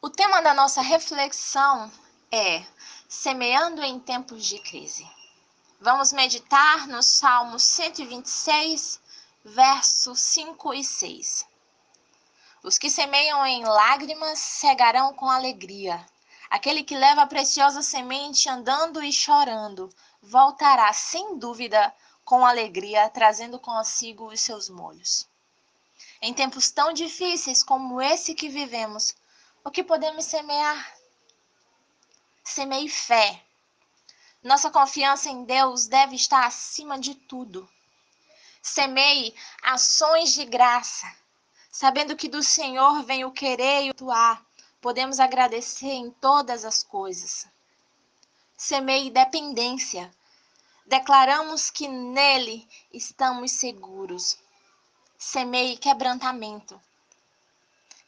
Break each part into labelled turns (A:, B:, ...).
A: O tema da nossa reflexão é Semeando em tempos de crise. Vamos meditar no Salmo 126, versos 5 e 6. Os que semeiam em lágrimas cegarão com alegria. Aquele que leva a preciosa semente andando e chorando, voltará sem dúvida com alegria, trazendo consigo os seus molhos. Em tempos tão difíceis como esse que vivemos, o que podemos semear? Semeie fé. Nossa confiança em Deus deve estar acima de tudo. Semeie ações de graça, sabendo que do Senhor vem o querer e o atuar. Podemos agradecer em todas as coisas. Semeie dependência. Declaramos que nele estamos seguros. Semeie quebrantamento.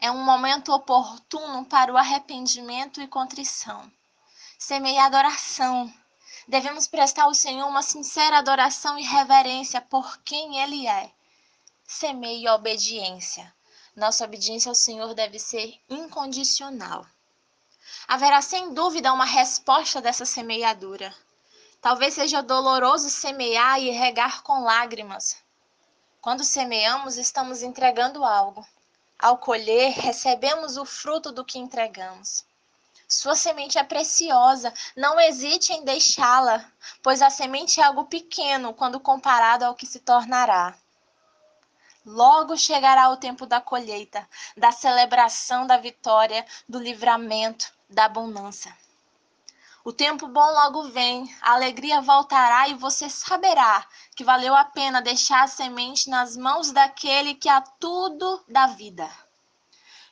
A: É um momento oportuno para o arrependimento e contrição. Semeie adoração. Devemos prestar ao Senhor uma sincera adoração e reverência por quem Ele é. Semeie obediência. Nossa obediência ao Senhor deve ser incondicional. Haverá sem dúvida uma resposta dessa semeadura. Talvez seja doloroso semear e regar com lágrimas. Quando semeamos, estamos entregando algo. Ao colher, recebemos o fruto do que entregamos. Sua semente é preciosa, não hesite em deixá-la, pois a semente é algo pequeno quando comparado ao que se tornará. Logo chegará o tempo da colheita, da celebração da vitória, do livramento, da abundância. O tempo bom logo vem, a alegria voltará e você saberá que valeu a pena deixar a semente nas mãos daquele que a tudo dá vida.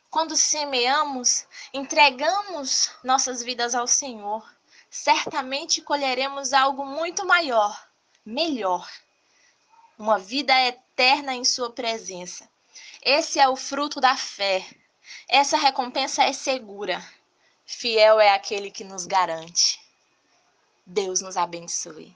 A: Quando semeamos, entregamos nossas vidas ao Senhor, certamente colheremos algo muito maior, melhor. Uma vida eterna em Sua presença. Esse é o fruto da fé. Essa recompensa é segura. Fiel é aquele que nos garante. Deus nos abençoe.